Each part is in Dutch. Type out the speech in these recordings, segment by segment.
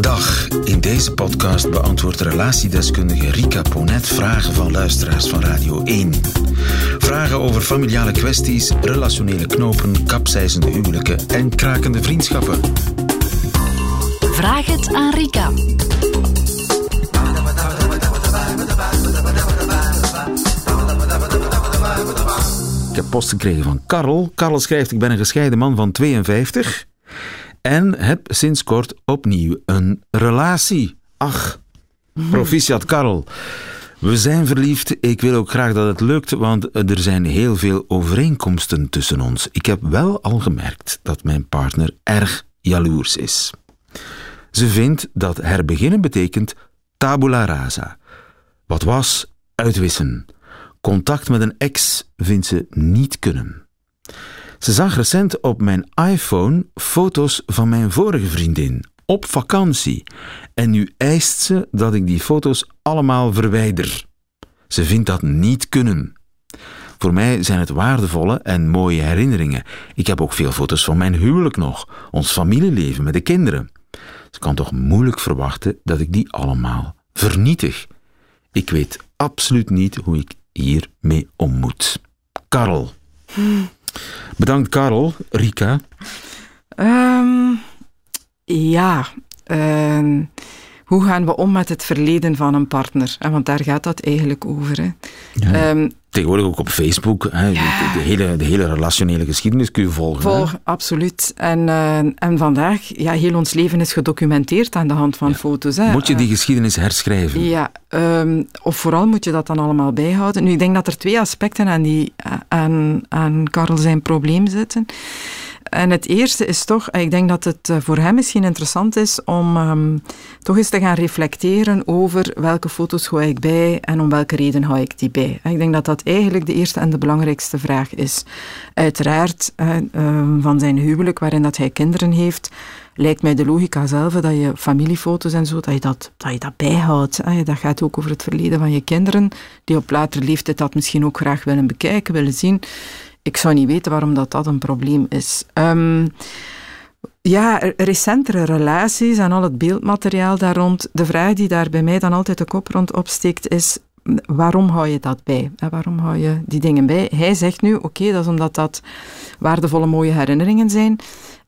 Dag. In deze podcast beantwoordt relatiedeskundige Rika Ponet vragen van luisteraars van Radio 1. Vragen over familiale kwesties, relationele knopen, kapseizende huwelijken en krakende vriendschappen. Vraag het aan Rika. Ik heb post gekregen van Karel. Karel schrijft: Ik ben een gescheiden man van 52 en heb sinds kort opnieuw een relatie. Ach, proficiat Karel. We zijn verliefd. Ik wil ook graag dat het lukt, want er zijn heel veel overeenkomsten tussen ons. Ik heb wel al gemerkt dat mijn partner erg jaloers is. Ze vindt dat herbeginnen betekent tabula rasa. Wat was, uitwissen. Contact met een ex vindt ze niet kunnen. Ze zag recent op mijn iPhone foto's van mijn vorige vriendin op vakantie en nu eist ze dat ik die foto's allemaal verwijder. Ze vindt dat niet kunnen. Voor mij zijn het waardevolle en mooie herinneringen. Ik heb ook veel foto's van mijn huwelijk nog, ons familieleven met de kinderen. Ze kan toch moeilijk verwachten dat ik die allemaal vernietig. Ik weet absoluut niet hoe ik hiermee om moet. Karel. Bedankt, Karel. Rika. Ehm, ja, ehm, hoe gaan we om met het verleden van een partner? Eh, Want daar gaat dat eigenlijk over. Hè. Ehm, Tegenwoordig ook op Facebook. Hè. Ja. De, de hele, de hele relationele geschiedenis kun je volgen. hè. Volg, absoluut. En, eh, en vandaag, ja, heel ons leven is gedocumenteerd aan de hand van foto's. Hè. Moet je die geschiedenis herschrijven? Ja, ehm, of vooral moet je dat dan allemaal bijhouden. Nu, ik denk dat er twee aspecten aan, die, aan, aan Karel zijn probleem zitten. En het eerste is toch, ik denk dat het eh, voor hem misschien interessant is om ehm, toch eens te gaan reflecteren over welke foto's hou ik bij en om welke reden hou ik die bij. Ik denk dat dat eigenlijk de eerste en de belangrijkste vraag is. Uiteraard eh, ehm, van zijn huwelijk, waarin dat hij kinderen heeft, lijkt mij de logica zelf dat je familiefoto's en zo, dat je dat, dat, je bijhoudt. Dat gaat ook over het verleden van je kinderen, die op latere leeftijd dat misschien ook graag willen bekijken, willen zien. Ik zou niet weten waarom dat, dat een probleem is. Ehm, ja, recentere relaties en al het beeldmateriaal daar rond. De vraag die daar bij mij dan altijd de kop rond opsteekt is, waarom hou je dat bij? En waarom hou je die dingen bij? Hij zegt nu, oké, dat is omdat dat waardevolle mooie herinneringen zijn.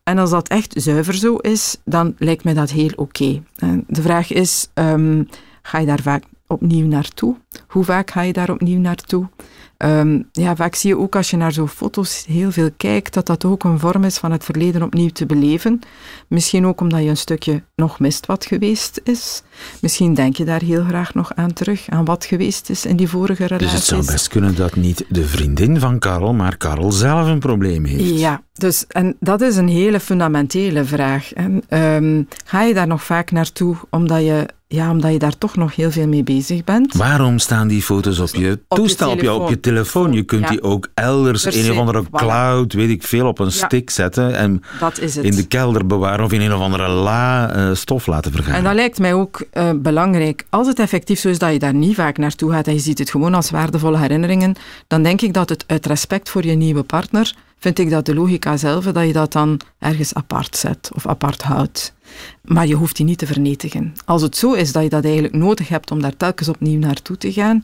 En als dat echt zuiver zo is, dan lijkt mij dat heel oké. De vraag is, ehm, ga je daar vaak opnieuw naartoe? Hoe vaak ga je daar opnieuw naartoe? Ehm, ja, vaak zie je ook als je naar zo'n foto's heel veel kijkt, dat dat ook een vorm is van het verleden opnieuw te beleven. Misschien ook omdat je een stukje nog mist wat geweest is. Misschien denk je daar heel graag nog aan terug, aan wat geweest is in die vorige Dus relaties. het zou best kunnen dat niet de vriendin van Karel, maar Karel zelf een probleem heeft. Ja, dus, en dat is een hele fundamentele vraag. En, ehm, ga je daar nog vaak naartoe omdat je, ja, omdat je daar toch nog heel veel mee bezig bent? Waarom staan die foto's op je Op toestel, op je, op je telefoon? Je kunt Ja. die ook elders in een of andere cloud, weet ik veel, op een stick zetten en Dat is het. in de kelder bewaren of in een of andere la eh, stof laten vergaan. En dat lijkt mij ook eh, belangrijk. Als het effectief zo is dat je daar niet vaak naartoe gaat en je ziet het gewoon als waardevolle herinneringen, dan denk ik dat het uit respect voor je nieuwe partner, vind ik dat de logica zelf, dat je dat dan ergens apart zet of apart houdt. Maar je hoeft die niet te vernietigen. Als het zo is dat je dat eigenlijk nodig hebt om daar telkens opnieuw naartoe te gaan,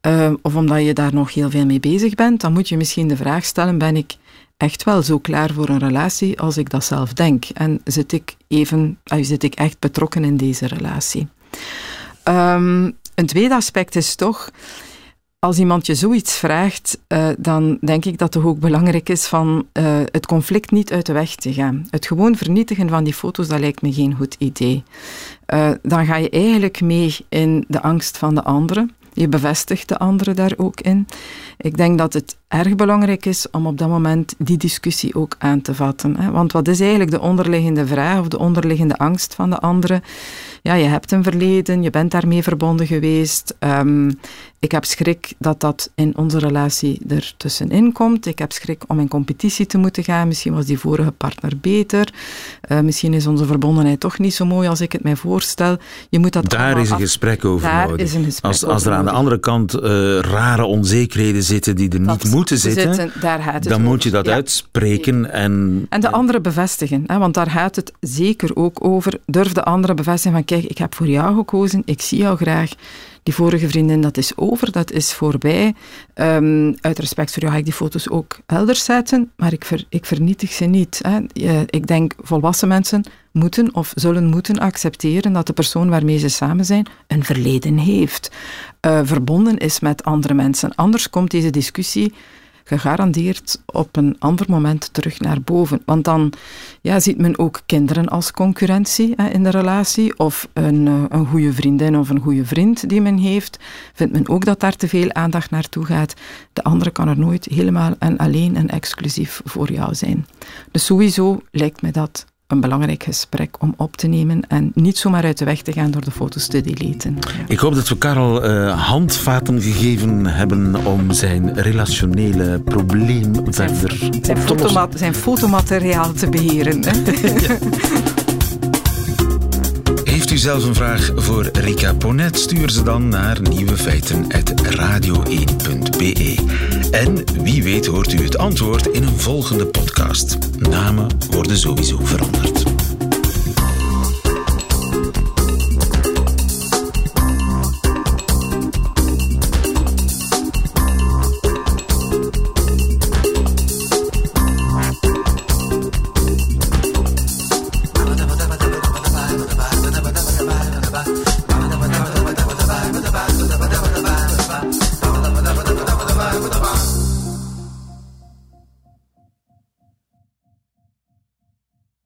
eh, of omdat je daar nog heel veel mee bezig bent, dan moet je misschien de vraag stellen, ben ik echt wel zo klaar voor een relatie als ik dat zelf denk? En zit ik, even, eh, zit ik echt betrokken in deze relatie? Ehm, een tweede aspect is toch, als iemand je zoiets vraagt, eh, dan denk ik dat het ook belangrijk is van eh, het conflict niet uit de weg te gaan. Het gewoon vernietigen van die foto's, dat lijkt me geen goed idee. Eh, dan ga je eigenlijk mee in de angst van de andere. Je bevestigt de andere daar ook in. Ik denk dat het erg belangrijk is om op dat moment die discussie ook aan te vatten. Hè? Want wat is eigenlijk de onderliggende vraag of de onderliggende angst van de andere? Ja, je hebt een verleden, je bent daarmee verbonden geweest. Ehm, ik heb schrik dat dat in onze relatie er tussenin komt. Ik heb schrik om in competitie te moeten gaan. Misschien was die vorige partner beter. Uh, misschien is onze verbondenheid toch niet zo mooi als ik het mij voorstel. Je moet dat Daar is een gesprek over Daar nodig. Is een gesprek als, als er aan de andere kant uh, rare onzekerheden zitten die er dat niet moeten zitten, zitten daar gaat het dan over. moet je dat ja. uitspreken. En, En de andere bevestigen, hè, want daar gaat het zeker ook over. Durf de andere bevestigen van kijk, ik heb voor jou gekozen, ik zie jou graag. Die vorige vriendin, dat is over, dat is voorbij. Um, uit respect voor jou ga ik die foto's ook elders zetten, maar ik, ik vernietig ze niet. Hè. Ik denk, volwassen mensen moeten of zullen moeten accepteren dat de persoon waarmee ze samen zijn een verleden heeft. Uh, verbonden is met andere mensen. Anders komt deze discussie gegarandeerd op een ander moment terug naar boven. Want dan ja, ziet men ook kinderen als concurrentie hè, in de relatie, of een, uh, een goede vriendin of een goede vriend die men heeft. Vindt men ook dat daar te veel aandacht naartoe gaat. De andere kan er nooit helemaal en alleen en exclusief voor jou zijn. Dus sowieso lijkt me dat een belangrijk gesprek om op te nemen en niet zomaar uit de weg te gaan door de foto's te deleten. Ja. Ik hoop dat we Karel uh, handvaten gegeven hebben om zijn relationele probleem zijn, verder zijn, te fotoma zijn fotomateriaal te beheren. ja. Heeft u zelf een vraag voor Rika Ponet? Stuur ze dan naar nieuwefeiten.radio1.be. En wie weet hoort u het antwoord in een volgende podcast. Namen worden sowieso veranderd.